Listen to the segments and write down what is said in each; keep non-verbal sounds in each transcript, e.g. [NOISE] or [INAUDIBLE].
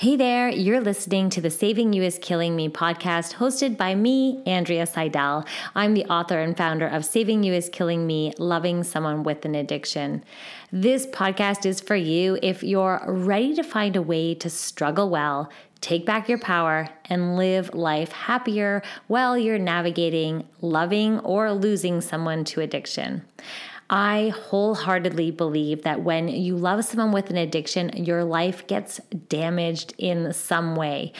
Hey there, you're listening to the Saving You is Killing Me podcast hosted by me, Andrea Seydel. I'm the author and founder of Saving You is Killing Me Loving Someone with an Addiction. This podcast is for you if you're ready to find a way to struggle well, take back your power, and live life happier while you're navigating loving or losing someone to addiction. I wholeheartedly believe that when you love someone with an addiction, your life gets damaged in some way.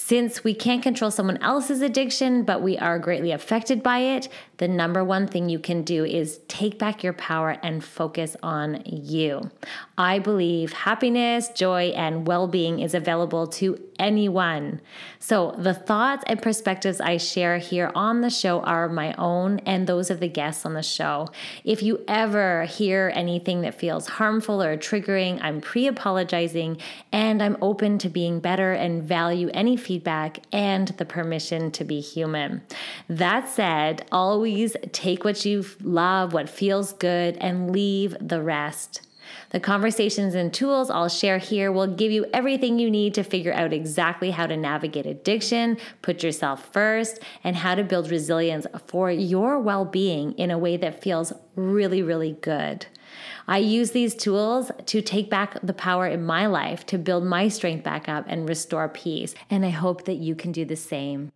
Since we can't control someone else's addiction, but we are greatly affected by it, the number one thing you can do is take back your power and focus on you. I believe happiness, joy, and well being is available to anyone. So, the thoughts and perspectives I share here on the show are my own and those of the guests on the show. If you ever hear anything that feels harmful or triggering, I'm pre apologizing and I'm open to being better and value any feedback and the permission to be human. That said, always take what you love, what feels good, and leave the rest. The conversations and tools I'll share here will give you everything you need to figure out exactly how to navigate addiction, put yourself first, and how to build resilience for your well being in a way that feels really, really good. I use these tools to take back the power in my life, to build my strength back up and restore peace. And I hope that you can do the same.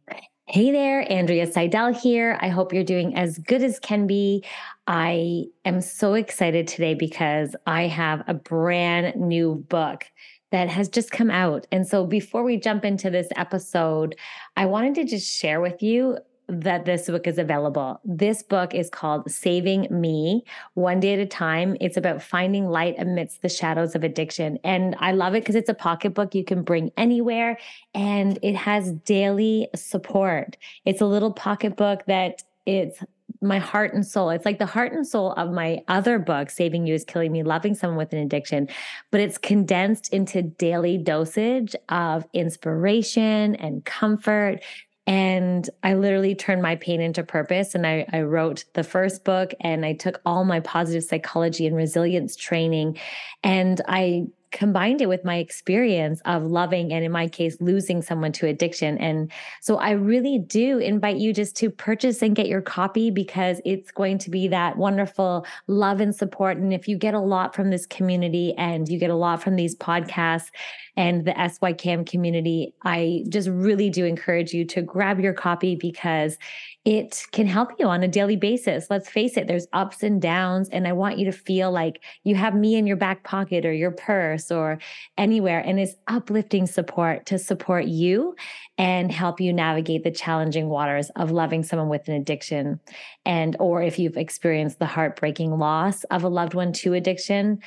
Hey there, Andrea Seydel here. I hope you're doing as good as can be. I am so excited today because I have a brand new book that has just come out. And so before we jump into this episode, I wanted to just share with you that this book is available. This book is called Saving Me One Day at a Time. It's about finding light amidst the shadows of addiction. And I love it because it's a pocketbook you can bring anywhere and it has daily support. It's a little pocketbook that it's my heart and soul. It's like the heart and soul of my other book, Saving You is Killing Me, Loving Someone with an Addiction, but it's condensed into daily dosage of inspiration and comfort and I literally turned my pain into purpose. And I, I, wrote the first book and I took all my positive psychology and resilience training and I combined it with my experience of loving and in my case losing someone to addiction. And so i really do invite you just to purchase and get your copy because it's going to be that wonderful love and support. And if you get a lot from this community and you get a lot from these podcasts and the SYCAM community, I just really do encourage you to grab your copy because it can help you on a daily basis. Let's face it, there's ups and downs. And I want you to feel like you have me in your back pocket or your purse or anywhere. And it's uplifting support to support you and help you navigate the challenging waters of loving someone with an addiction. And, or if you've experienced the heartbreaking loss of a loved one to addiction,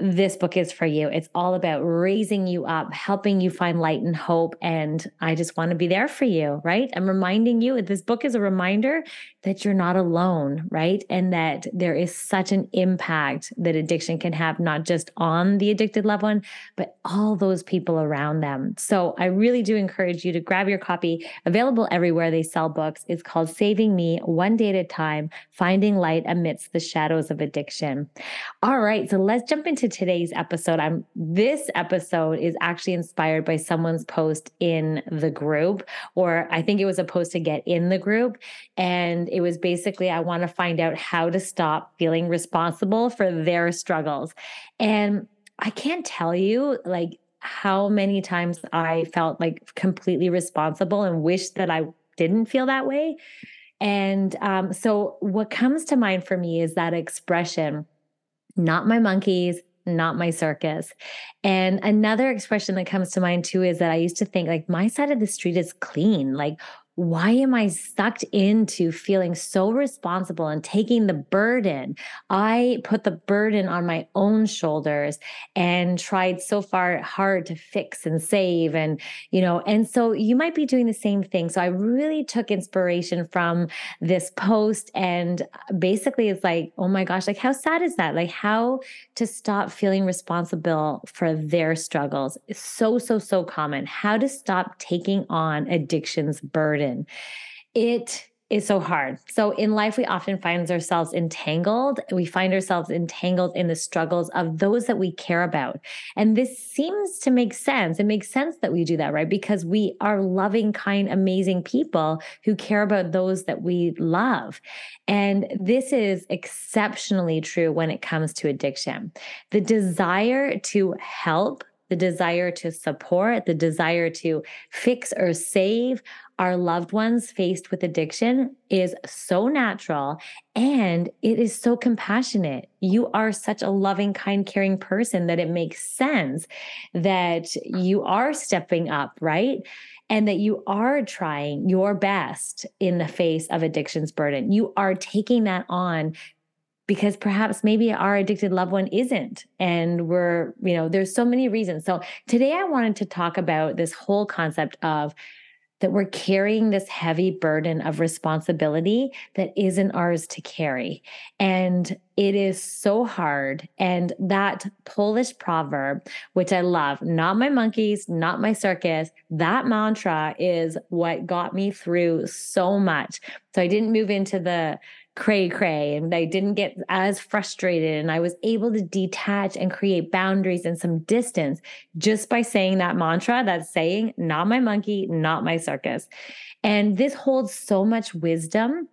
this book is for you. It's all about raising you up, helping you find light and hope. And I just want to be there for you, right? I'm reminding you, this book is a reminder that you're not alone, right? And that there is such an impact that addiction can have, not just on the addicted loved one, but all those people around them. So I really do encourage you to grab your copy, available everywhere they sell books. It's called Saving Me One Day at a Time Finding Light Amidst the Shadows of Addiction. All right, so let's jump into today's episode. I'm this episode is actually inspired by someone's post in the group, or I think it was a post to get in the group. And it was basically, I want to find out how to stop feeling responsible for their struggles. And I can't tell you like how many times I felt like completely responsible and wish that I didn't feel that way. And um, so, what comes to mind for me is that expression not my monkeys, not my circus. And another expression that comes to mind too is that I used to think like my side of the street is clean. Like why am I sucked into feeling so responsible and taking the burden? I put the burden on my own shoulders and tried so far hard to fix and save. And, you know, and so you might be doing the same thing. So I really took inspiration from this post. And basically, it's like, oh my gosh, like how sad is that? Like how to stop feeling responsible for their struggles is so, so, so common. How to stop taking on addiction's burden burden. It is so hard. So in life, we often find ourselves entangled. We find ourselves entangled in the struggles of those that we care about. And this seems to make sense. It makes sense that we do that, right? Because we are loving, kind, amazing people who care about those that we love. And this is exceptionally true when it comes to addiction. The desire to help the desire to support, the desire to fix or save our loved ones faced with addiction is so natural and it is so compassionate. You are such a loving, kind, caring person that it makes sense that you are stepping up, right? And that you are trying your best in the face of addiction's burden. You are taking that on because perhaps maybe our addicted loved one isn't and we're you know there's so many reasons so today i wanted to talk about this whole concept of that we're carrying this heavy burden of responsibility that isn't ours to carry. And it is so hard. And that Polish proverb, which I love, not my monkeys, not my circus, that mantra is what got me through so much. So I didn't move into the cray cray and I didn't get as frustrated and I was able to detach and create boundaries and some distance just by saying that mantra, that's saying, not my monkey, not my circus. And this holds so much wisdom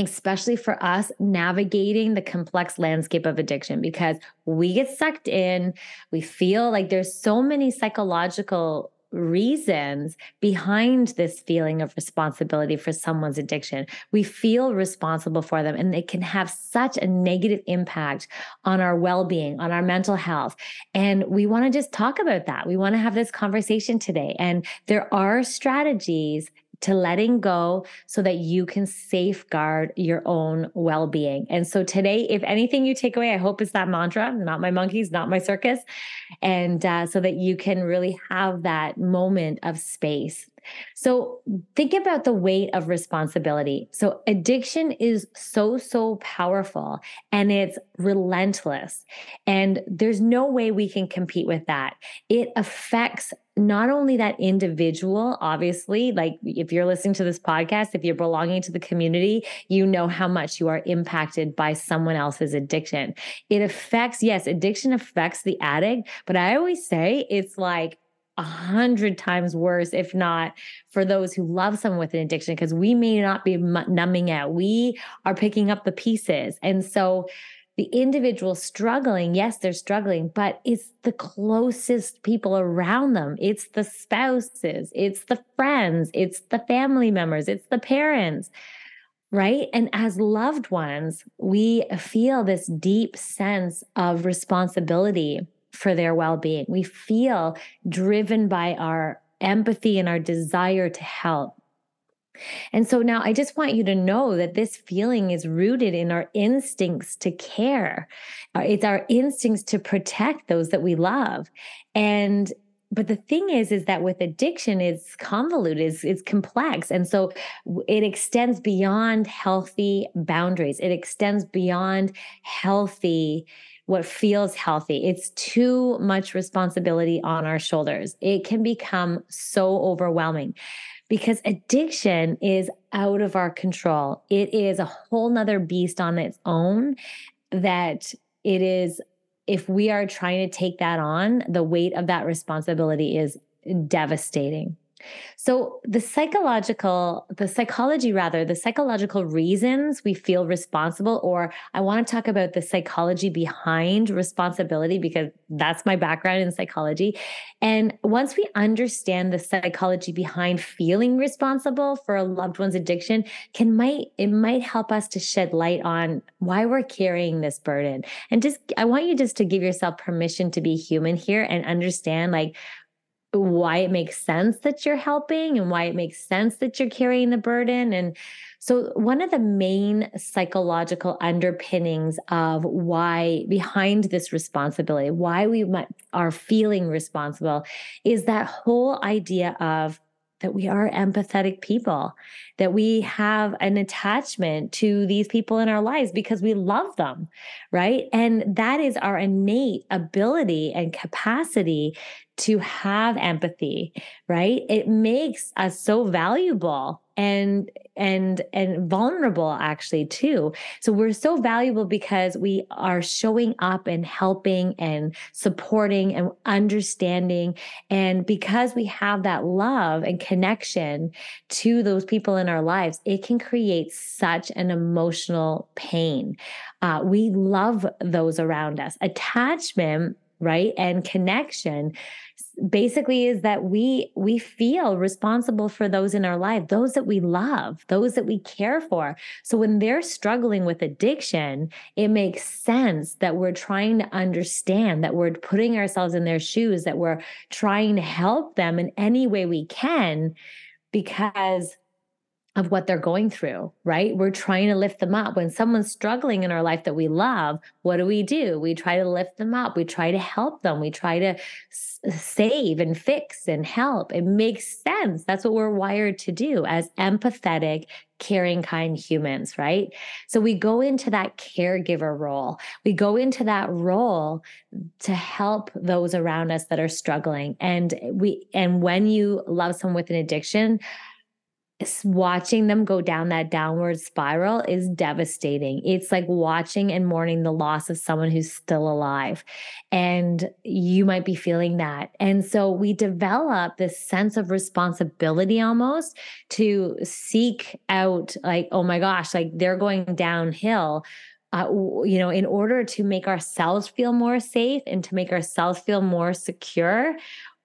especially for us navigating the complex landscape of addiction because we get sucked in we feel like there's so many psychological reasons behind this feeling of responsibility for someone's addiction. We feel responsible for them, and it can have such a negative impact on our well being, on our mental health. And we want to just talk about that. We want to have this conversation today. And there are strategies to letting go so that you can safeguard your own well being. And so today, if anything you take away, I hope it's that mantra not my monkeys, not my circus. And uh, so that you can really have that moment of space so think about the weight of responsibility. So addiction is so, so powerful and it's relentless. And there's no way we can compete with that. It affects not only that individual, obviously, like if you're listening to this podcast, if you're belonging to the community, you know how much you are impacted by someone else's addiction. It affects, yes, addiction affects the addict, but I always say it's like a hundred times worse, if not for those who love someone with an addiction, because we may not be numbing out. We are picking up the pieces. And so the individual struggling, yes, they're struggling, but it's the closest people around them. It's the spouses, it's the friends, it's the family members, it's the parents, right? And as loved ones, we feel this deep sense of responsibility for their well being. We feel driven by our empathy and our desire to help. And so now I just want you to know that this feeling is rooted in our instincts to care. Uh, it's our instincts to protect those that we love. And but the thing is is that with addiction it's convoluted it's, it's complex and so it extends beyond healthy boundaries it extends beyond healthy what feels healthy. It's too much responsibility on our shoulders. It can become so overwhelming because addiction is out of our control. It is a whole nother beast on its own that it is, if we are trying to take that on, the weight of that responsibility is devastating. So the psychological, the psychology rather, the psychological reasons we feel responsible, or I want to talk about the psychology behind responsibility because that's my background in psychology. And once we understand the psychology behind feeling responsible for a loved one's addiction, can might it might help us to shed light on why we're carrying this burden. And just I want you just to give yourself permission to be human here and understand like why it makes sense that you're helping and why it makes sense that you're carrying the burden. And so, one of the main psychological underpinnings of why behind this responsibility, why we are feeling responsible, is that whole idea of that we are empathetic people, that we have an attachment to these people in our lives because we love them, right? And that is our innate ability and capacity to have empathy, right? It makes us so valuable and and and vulnerable actually too. So we're so valuable because we are showing up and helping and supporting and understanding. And because we have that love and connection to those people in our lives it can create such an emotional pain. Uh, we love those around us. Attachment right and connection basically is that we we feel responsible for those in our life those that we love those that we care for. So when they're struggling with addiction it makes sense that we're trying to understand that we're putting ourselves in their shoes that we're trying to help them in any way we can because of what they're going through, right? We're trying to lift them up. When someone's struggling in our life that we love, what do we do? We try to lift them up. We try to help them. We try to s- save and fix and help. It makes sense. That's what we're wired to do as empathetic, caring, kind humans, right? So we go into that caregiver role. We go into that role to help those around us that are struggling. And we, and when you love someone with an addiction, watching them go down that downward spiral is devastating. It's like watching and mourning the loss of someone who's still alive. And you might be feeling that. And so we develop this sense of responsibility almost to seek out, like, oh my gosh, like they're going downhill. Uh, you know, in order to make ourselves feel more safe and to make ourselves feel more secure,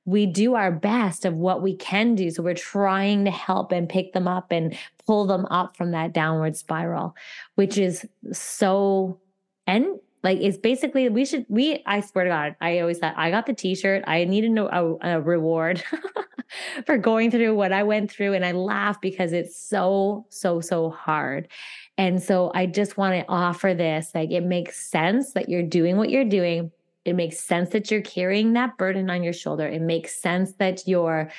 we do our best of what we can do. So we're trying to help and pick them up and pull them up from that downward spiral, which is so and like it's basically we should we I swear to God, I always thought I got the t-shirt. I needed a, a reward [LAUGHS] for going through what I went through. And I laugh because it's so, so, so hard. And so I just want to offer this. Like it makes sense that you're doing what you're doing it makes sense that you're carrying that burden on your shoulder. It makes sense that you're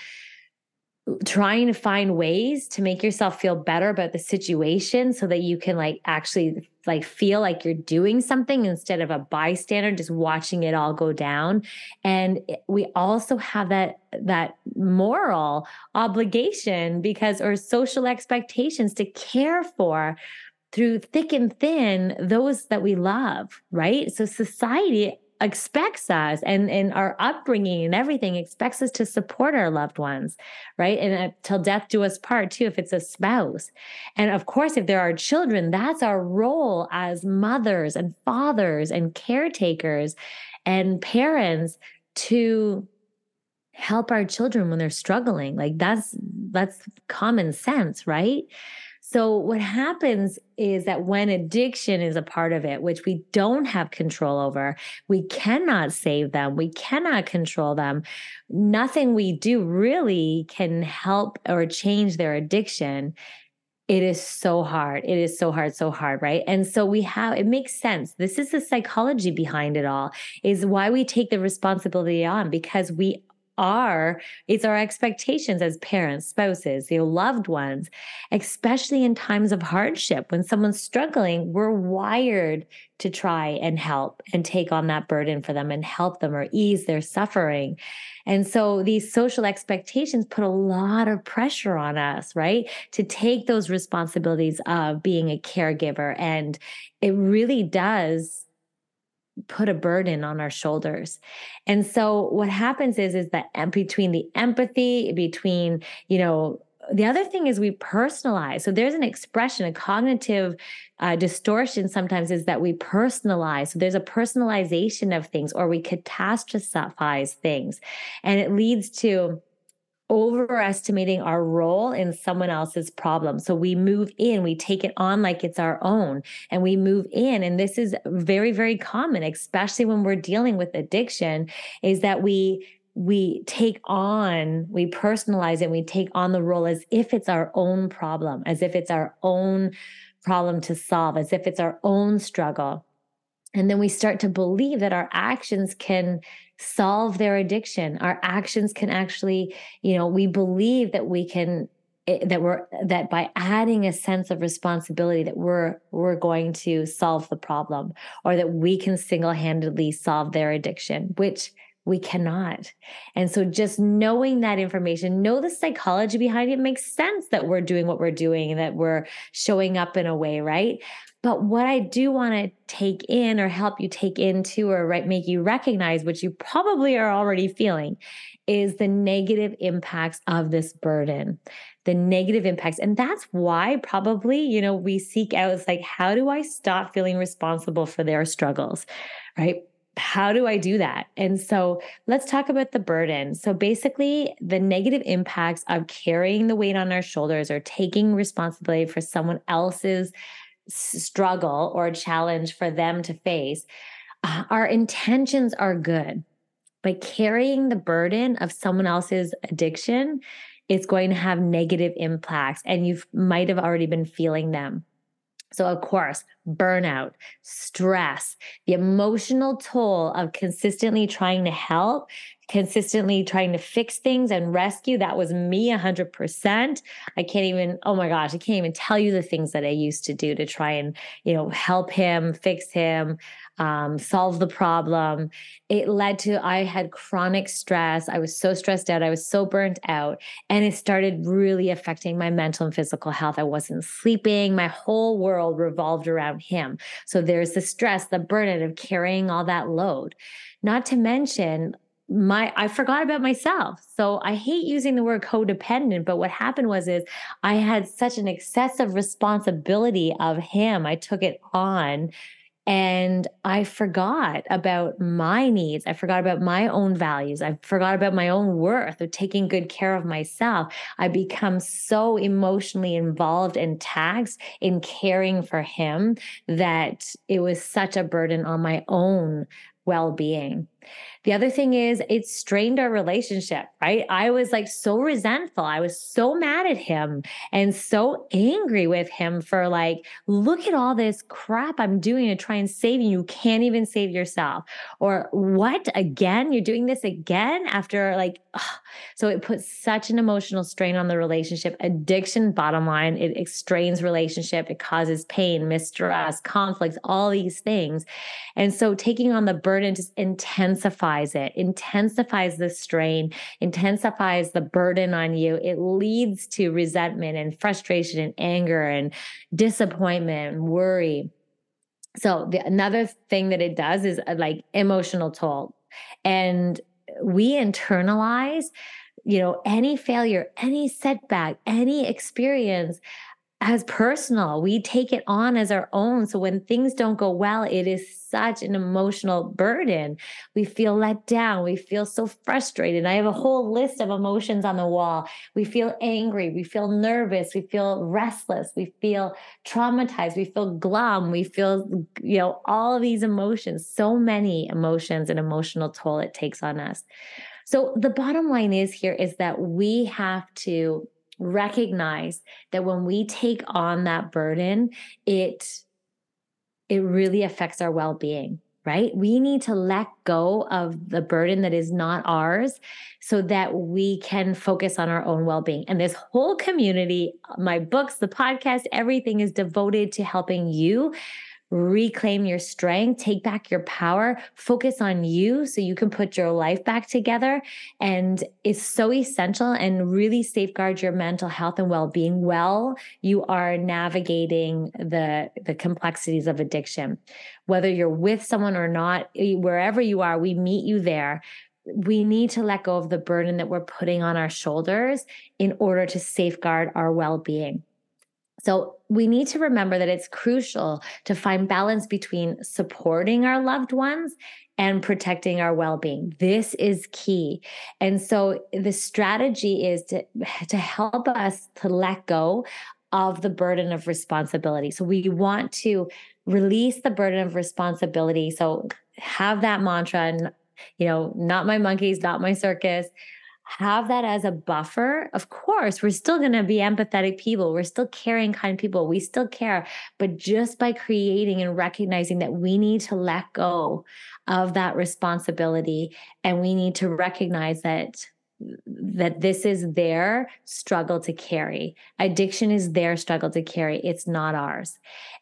trying to find ways to make yourself feel better about the situation so that you can like actually like feel like you're doing something instead of a bystander just watching it all go down and we also have that that moral obligation because or social expectations to care for through thick and thin those that we love right so society expects us and and our upbringing and everything expects us to support our loved ones right? And uh, till death do us part too if it's a spouse. And of course if there are children that's our role as mothers and fathers and caretakers and parents to help our children when they're struggling. Like that's that's common sense right so, what happens is that when addiction is a part of it, which we don't have control over, we cannot save them, we cannot control them. Nothing we do really can help or change their addiction. It is so hard. It is so hard, so hard, right? And so we have, it makes sense. This is the psychology behind it all, is why we take the responsibility on because we are it's our expectations as parents spouses you know loved ones especially in times of hardship. When someone's struggling we're wired to try and help and take on that burden for them and help them or ease their suffering. And so these social expectations put a lot of pressure on us right to take those responsibilities of being a caregiver. And it really does put a burden on our shoulders. And so what happens is is that between the empathy between, you know, the other thing is we personalize. So there's an expression, a cognitive uh, distortion sometimes is that we personalize. So there's a personalization of things or we catastrophize things. And it leads to overestimating our role in someone else's problem. So we move in, we take it on like it's our own, and we move in. And this is very, very common, especially when we're dealing with addiction, is that we we take on, we personalize it, we take on the role as if it's our own problem, as if it's our own problem to solve, as if it's our own struggle. And then we start to believe that our actions can solve their addiction. Our actions can actually, you know, we believe that we can eh, that we're that by adding a sense of responsibility that we're we're going to solve the problem or that we can single-handedly solve their addiction which we cannot. And so just knowing that information, know the psychology behind it makes sense that we're doing what we're doing that we're showing up in a way, right? But what I do want to take in or help you take into or right make you recognize, which you probably are already feeling, is the negative impacts of this burden, the negative impacts. And that's why probably, you know, we seek out it's like, how do I stop feeling responsible for their struggles? Right how do I do that? And so let's talk about the burden. So basically, the negative impacts of carrying the weight on our shoulders or taking responsibility for someone else's struggle or challenge for them to face, uh, our intentions are good. But carrying the burden of someone else's addiction is going to have negative impacts, and you might have already been feeling them. So, of course, burnout, stress, the emotional toll of consistently trying to help, consistently trying to fix things and rescue. That was me 100%. I can't even, oh my gosh, I can't even tell you the things that I used to do to try and, you know, help him, fix him, um, solve the problem. It led to I had chronic stress. I was so stressed out. I was so burnt out. And it started really affecting my mental and physical health. I wasn't sleeping. My whole world revolved around him. So there's the stress, the burden of carrying all that load. Not to mention, my I forgot about myself. So I hate using the word codependent, but what happened was is I had such an excessive responsibility of him. I took it on and I forgot about my needs. I forgot about my own values. I forgot about my own worth of taking good care of myself. I become so emotionally involved and taxed in caring for him that it was such a burden on my own well being. The other thing is it strained our relationship, right? I was like so resentful. I was so mad at him and so angry with him for like, look at all this crap I'm doing to try and save you. You can't even save yourself. Or what again? You're doing this again after like, ugh. so it puts such an emotional strain on the relationship. Addiction, bottom line, it strains relationship. It causes pain, mistrust, conflicts, all these things. And so taking on the burden just intensifies intensifies it, intensifies the strain, intensifies the burden on you. It leads to resentment and frustration and anger and disappointment and worry. So the, another thing that it does is uh, like emotional toll. And we internalize, you know, any failure, any setback, any experience as personal. We take it on as our own. So when things don't go well, it is such an emotional burden. We feel let down. We feel so frustrated. I have a whole list of emotions on the wall. We feel angry. We feel nervous. We feel restless. We feel traumatized. We feel glum. We feel, you know, all these emotions, so many emotions and emotional toll it takes on us. So the bottom line is here is that we have to recognize that when we take on that burden, it it really affects our well-being right? We need to let go of the burden that is not ours so that we can focus on our own well being. And this whole community, my books, the podcast, everything is devoted to helping you reclaim your strength, take back your power, focus on you so you can put your life back together. And it's so essential and really safeguard your mental health and well-being Well, you are navigating the, the complexities of addiction. Whether you're with someone or not, eh, wherever you are, we meet you there we need to let go of the burden that we're putting on our shoulders in order to safeguard our well being. So, we need to remember that it's crucial to find balance between supporting our loved ones and protecting our well-being. This is key. And so the strategy is to to help us to let go of the burden of responsibility. So we want to release the burden of responsibility. So have that mantra and you know, not my monkeys, not my circus. Have that as a buffer. Of course, we're still going to be empathetic people. We're still caring, kind people. We still care. But just by creating and recognizing that we need to let go of that responsibility and we need to recognize that that this is their struggle to carry. Addiction is their struggle to carry. It's not ours.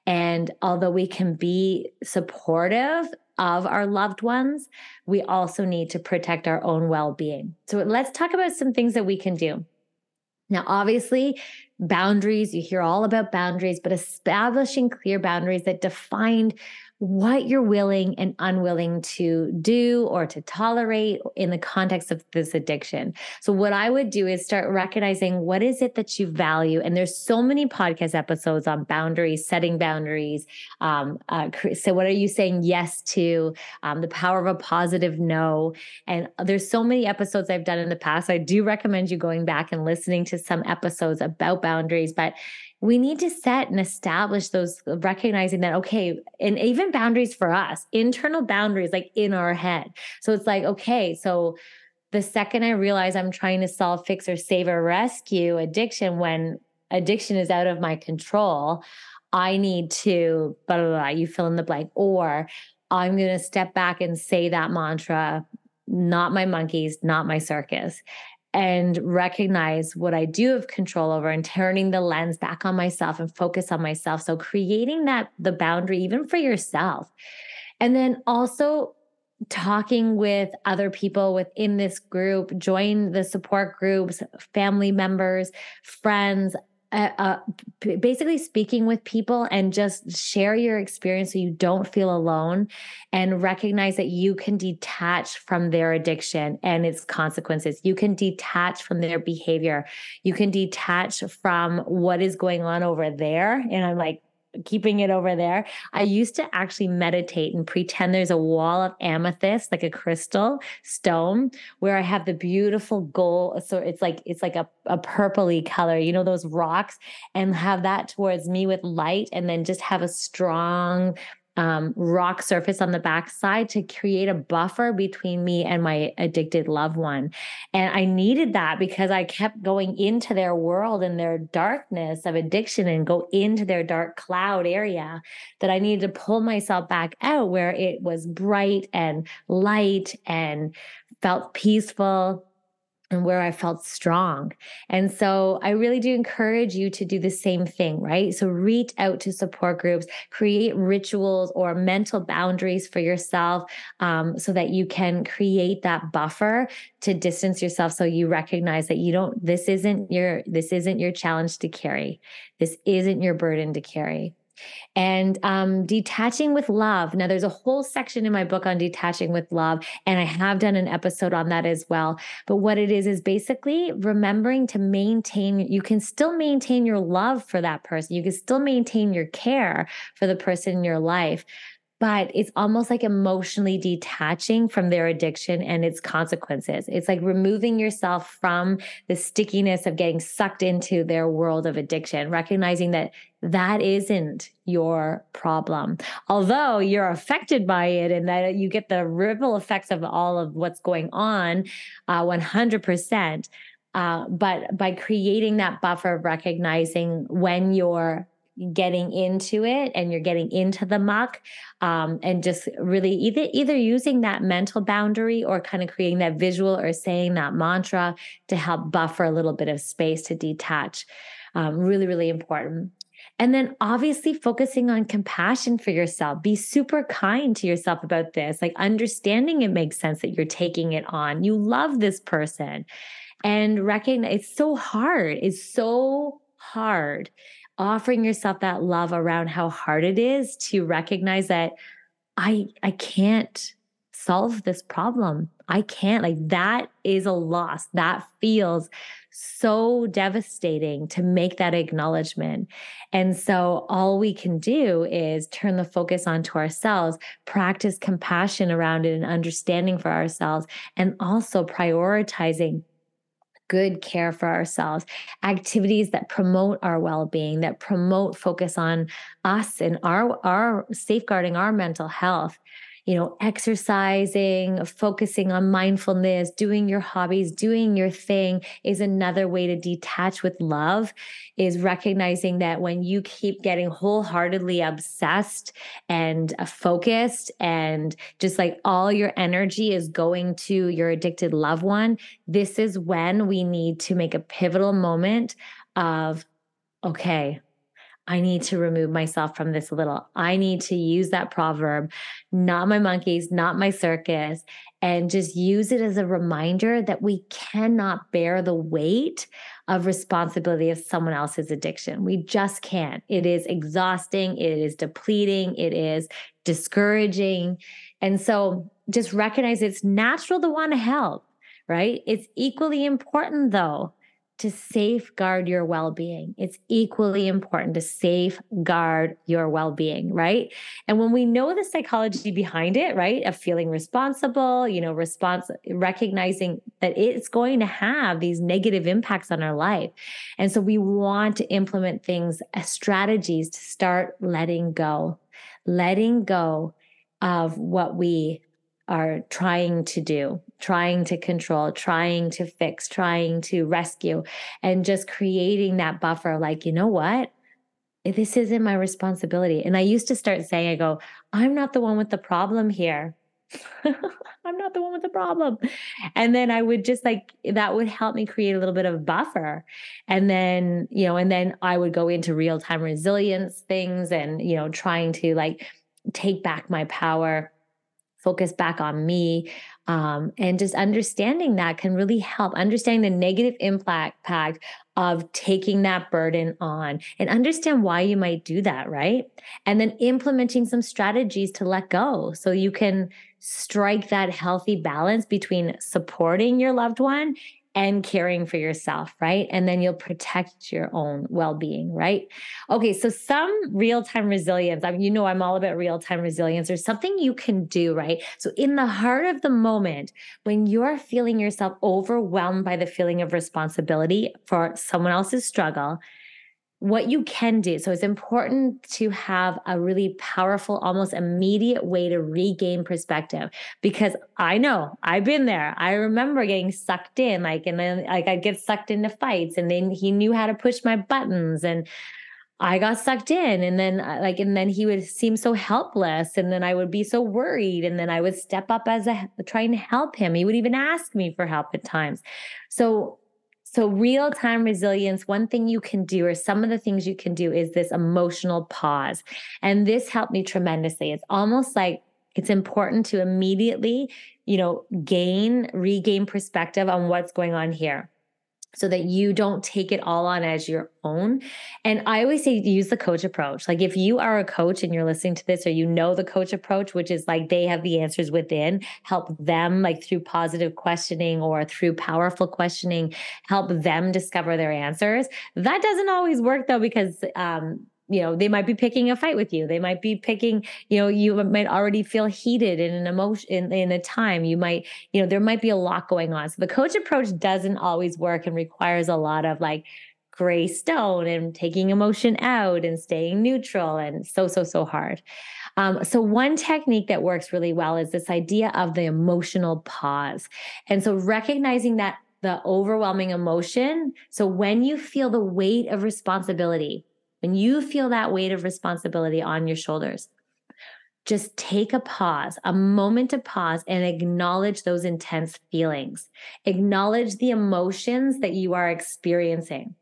And although we can be supportive of our loved ones, we also need to protect our own well being. So let's talk about some things that we can do. Now, obviously, boundaries, you hear all about boundaries, but establishing clear boundaries that define what you're willing and unwilling to do or to tolerate in the context of this addiction. So what I would do is start recognizing what is it that you value. And there's so many podcast episodes on boundaries, setting boundaries. Um, uh, so what are you saying yes to? Um, the power of a positive no. And there's so many episodes I've done in the past. I do recommend you going back and listening to some episodes about boundaries. But we need to set and establish those uh, recognizing that okay and even boundaries for us internal boundaries like in our head. So it's like okay so the second i realize i'm trying to solve fix or save or rescue addiction when addiction is out of my control i need to blah blah blah you fill in the blank. Or i'm going to step back and say that mantra not my monkeys not my circus and recognize what I do have control over and turning the lens back on myself and focus on myself. So creating that the boundary even for yourself. And then also talking with other people within this group, join the support groups, family members, friends, uh, uh, basically speaking with people and just share your experience so you don't feel alone and recognize that you can detach from their addiction and its consequences. You can detach from their behavior. You can detach from what is going on over there. And I'm like, keeping it over there. I used to actually meditate and pretend there's a wall of amethyst, like a crystal stone, where I have the beautiful gold. So it's like it's like a, a purpley color, you know, those rocks, and have that towards me with light, and then just have a strong um, rock surface on the backside to create a buffer between me and my addicted loved one. And I needed that because I kept going into their world and their darkness of addiction and go into their dark cloud area that I needed to pull myself back out where it was bright and light and felt peaceful and where I felt strong. And so I really do encourage you to do the same thing, right? So reach out to support groups, create rituals or mental boundaries for yourself um, so that you can create that buffer to distance yourself so you recognize that you don't this isn't your this isn't your challenge to carry this isn't your burden to carry and um, detaching with love. Now, there's a whole section in my book on detaching with love, and I have done an episode on that as well. But what it is is basically remembering to maintain, you can still maintain your love for that person, you can still maintain your care for the person in your life, but it's almost like emotionally detaching from their addiction and its consequences. It's like removing yourself from the stickiness of getting sucked into their world of addiction, recognizing that that isn't your problem. Although you're affected by it and that you get the ripple effects of all of what's going on uh, 100%. Uh, but by creating that buffer of recognizing when you're getting into it and you're getting into the muck um, and just really either either using that mental boundary or kind of creating that visual or saying that mantra to help buffer a little bit of space to detach um, really really important And then obviously focusing on compassion for yourself. Be super kind to yourself about this, like understanding it makes sense that you're taking it on. You love this person and recognize it's so hard. It's so hard offering yourself that love around how hard it is to recognize that I I can't solve this problem. I can't like that is a loss. That feels so devastating to make that acknowledgement. And so all we can do is turn the focus onto ourselves, practice compassion around it and understanding for ourselves, and also prioritizing good care for ourselves, activities that promote our well-being, that promote focus on us and our our safeguarding our mental health you know, exercising, focusing on mindfulness, doing your hobbies, doing your thing is another way to detach with love, is recognizing that when you keep getting wholeheartedly obsessed and uh, focused and just like all your energy is going to your addicted loved one, this is when we need to make a pivotal moment of, okay, I need to remove myself from this a little. I need to use that proverb, not my monkeys, not my circus, and just use it as a reminder that we cannot bear the weight of responsibility of someone else's addiction. We just can't. It is exhausting, it is depleting, it is discouraging. And so just recognize it's natural to want to help, right? It's equally important though to safeguard your well being. It's equally important to safeguard your well being, right? And when we know the psychology behind it, right, of feeling responsible, you know, response, recognizing that it's going to have these negative impacts on our life. And so we want to implement things as strategies to start letting go, letting go of what we are trying to do, trying to control, trying to fix, trying to rescue, and just creating that buffer like, you know what? This isn't my responsibility. And I used to start saying, I go, I'm not the one with the problem here. [LAUGHS] I'm not the one with the problem. And then I would just like, that would help me create a little bit of buffer. And then, you know, and then I would go into real time resilience things and, you know, trying to like take back my power focus back on me um, and just understanding that can really help understanding the negative impact of taking that burden on and understand why you might do that right? And then implementing some strategies to let go so you can strike that healthy balance between supporting your loved one and caring for yourself, right? And then you'll protect your own well being, right? Okay, so some real time resilience. I mean, you know, I'm all about real time resilience. There's something you can do, right? So, in the heart of the moment, when you're feeling yourself overwhelmed by the feeling of responsibility for someone else's struggle, what you can do. So it's important to have a really powerful, almost immediate way to regain perspective because I know I've been there. I remember getting sucked in, like, and then like I'd get sucked into fights and then he knew how to push my buttons and I got sucked in and then uh, like and then he would seem so helpless and then I would be so worried and then I would step up as a trying to help him. He would even ask me for help at times. So so, real time resilience, one thing you can do, or some of the things you can do, is this emotional pause. And this helped me tremendously. It's almost like it's important to immediately, you know, gain, regain perspective on what's going on here so that you don't take it all on as your own. And I always say use the coach approach. Like if you are a coach and you're listening to this or you know the coach approach, which is like they have the answers within, help them like through positive questioning or through powerful questioning, help them discover their answers. That doesn't always work though because um you know they might be picking a fight with you. They might be picking you know you might already feel heated in an emotion in, in a time. You might you know there might be a lot going on. So the coach approach doesn't always work and requires a lot of like gray stone and taking emotion out and staying neutral and so so so hard. Um, so one technique that works really well is this idea of the emotional pause. And so recognizing that the overwhelming emotion so when you feel the weight of responsibility when you feel that weight of responsibility on your shoulders, just take a pause, a moment to pause and acknowledge those intense feelings. Acknowledge the emotions that you are experiencing.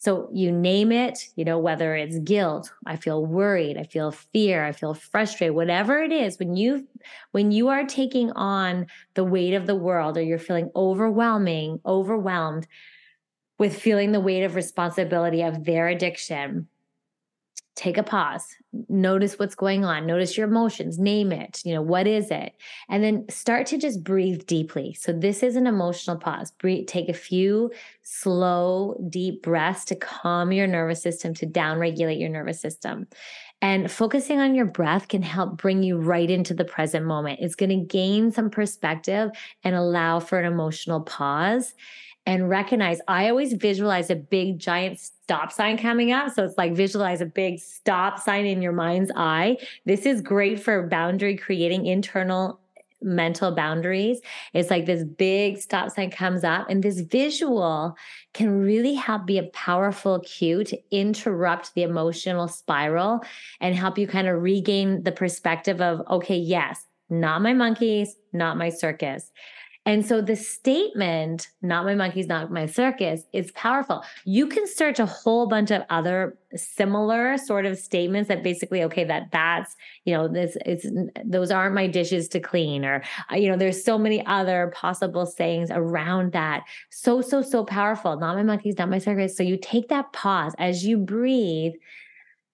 So you name it, you know, whether it's guilt, I feel worried, I feel fear, I feel frustrated, whatever it is, when you when you are taking on the weight of the world or you're feeling overwhelming, overwhelmed with feeling the weight of responsibility of their addiction, take a pause notice what's going on notice your emotions name it you know what is it? And then start to just breathe deeply. So this is an emotional pause. Breathe take a few slow deep breaths to calm your nervous system to downregulate your nervous system. And focusing on your breath can help bring you right into the present moment. It's going to gain some perspective and allow for an emotional pause. And recognize I always visualize a big giant stop sign coming up. So it's like visualize a big stop sign in your mind's eye. This is great for boundary creating internal mental boundaries. It's like this big stop sign comes up, and this visual can really help be a powerful cue to interrupt the emotional spiral and help you kind of regain the perspective of, okay, yes, not my monkeys, not my circus. And so the statement, not my monkeys, not my circus, is powerful. You can search a whole bunch of other similar sort of statements that basically, okay, that that's, you know, this is, those aren't my dishes to clean, or, uh, you know, there's so many other possible sayings around that. So, so, so powerful. Not my monkeys, not my circus. So you take that pause as you breathe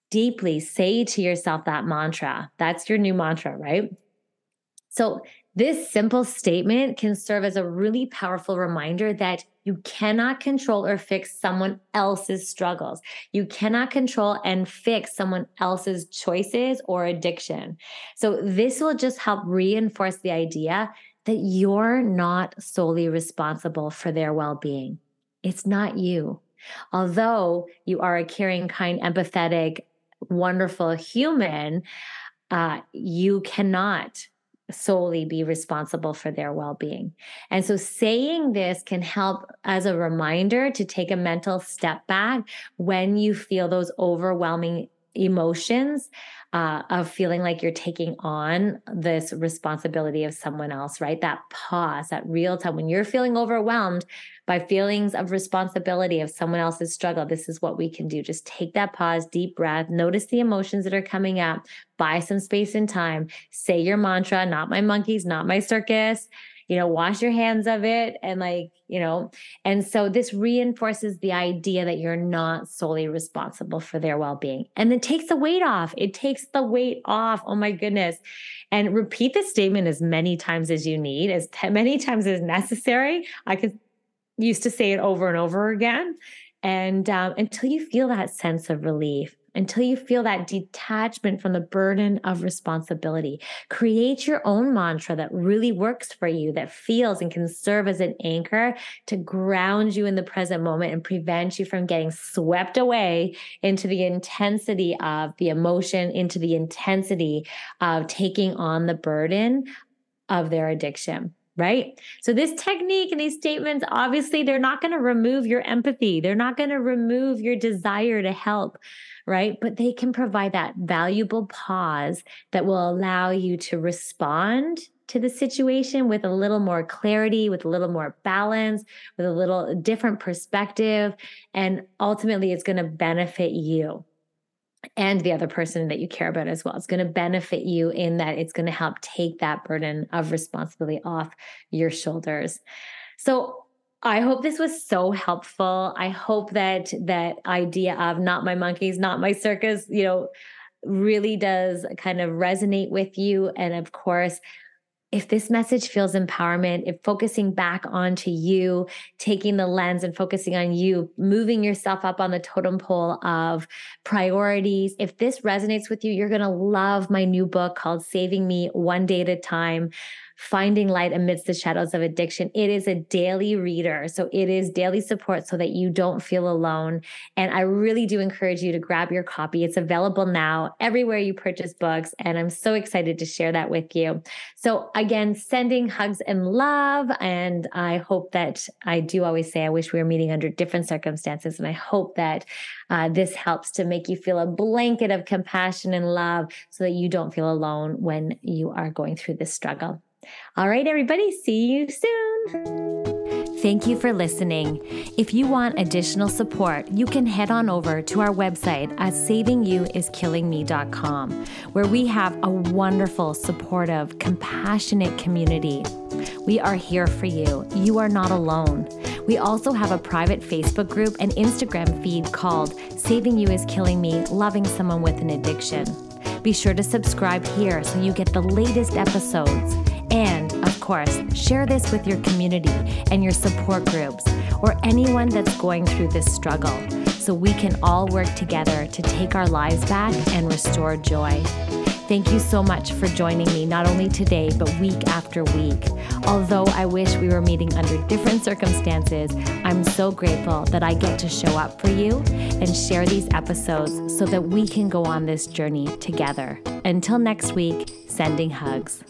deeply, say to yourself that mantra. That's your new mantra, right? So this simple statement can serve as a really powerful reminder that you cannot control or fix someone else's struggles. You cannot control and fix someone else's choices or addiction. So, this will just help reinforce the idea that you're not solely responsible for their well being. It's not you. Although you are a caring, kind, empathetic, wonderful human, uh, you cannot solely be responsible for their well being. And so saying this can help as a reminder to take a mental step back when you feel those overwhelming emotions uh, of feeling like you're taking on this responsibility of someone else, right? That pause, that real time when you're feeling overwhelmed by feelings of responsibility of someone else's struggle. This is what we can do. Just take that pause, deep breath, notice the emotions that are coming up, buy some space and time, say your mantra, not my monkeys, not my circus you know, wash your hands of it and like, you know, and so this reinforces the idea that you're not solely responsible for their well-being. And then takes the weight off. It takes the weight off. Oh my goodness. And repeat this statement as many times as you need, as many times as necessary. I could used to say it over and over again and um, until you feel that sense of relief until you feel that detachment from the burden of responsibility. Create your own mantra that really works for you, that feels and can serve as an anchor to ground you in the present moment and prevent you from getting swept away into the intensity of the emotion, into the intensity of taking on the burden of their addiction right? So, this technique and these statements, obviously, they're not going to remove your empathy. They're not going to remove your desire to help, right? But they can provide that valuable pause that will allow you to respond to the situation with a little more clarity, with a little more balance, with a little different perspective. And ultimately, it's going to benefit you and the other person that you care about as well. It's going to benefit you in that it's going to help take that burden of responsibility off your shoulders. So I hope this was so helpful. I hope that that idea of not my monkeys, not my circus, you know, really does kind of resonate with you and of course if this message feels empowerment, if focusing back onto you, taking the lens and focusing on you, moving yourself up on the totem pole of priorities, if this resonates with you, you're going to love my new book called Saving Me One Day at a Time finding light amidst the shadows of addiction. It is a daily reader. So it is daily support so that you don't feel alone. And I really do encourage you to grab your copy. It's available now everywhere you purchase books. And I'm so excited to share that with you. So again, sending hugs and love. And I hope that I do always say, I wish we were meeting under different circumstances. And I hope that uh, this helps to make you feel a blanket of compassion and love so that you don't feel alone when you are going through this struggle. All right, everybody, see you soon. Thank you for listening. If you want additional support, you can head on over to our website at savingyouiskillingme.com, where we have a wonderful, supportive, compassionate community. We are here for you. You are not alone. We also have a private Facebook group and Instagram feed called Saving You is Killing Me Loving Someone with an Addiction. Be sure to subscribe here so you get the latest episodes. And, of course, share this with your community and your support groups or anyone that's going through this struggle so we can all work together to take our lives back and restore joy. Thank you so much for joining me, not only today, but week after week. Although I wish we were meeting under different circumstances, I'm so grateful that I get to show up for you and share these episodes so that we can go on this journey together. Until next week, sending hugs.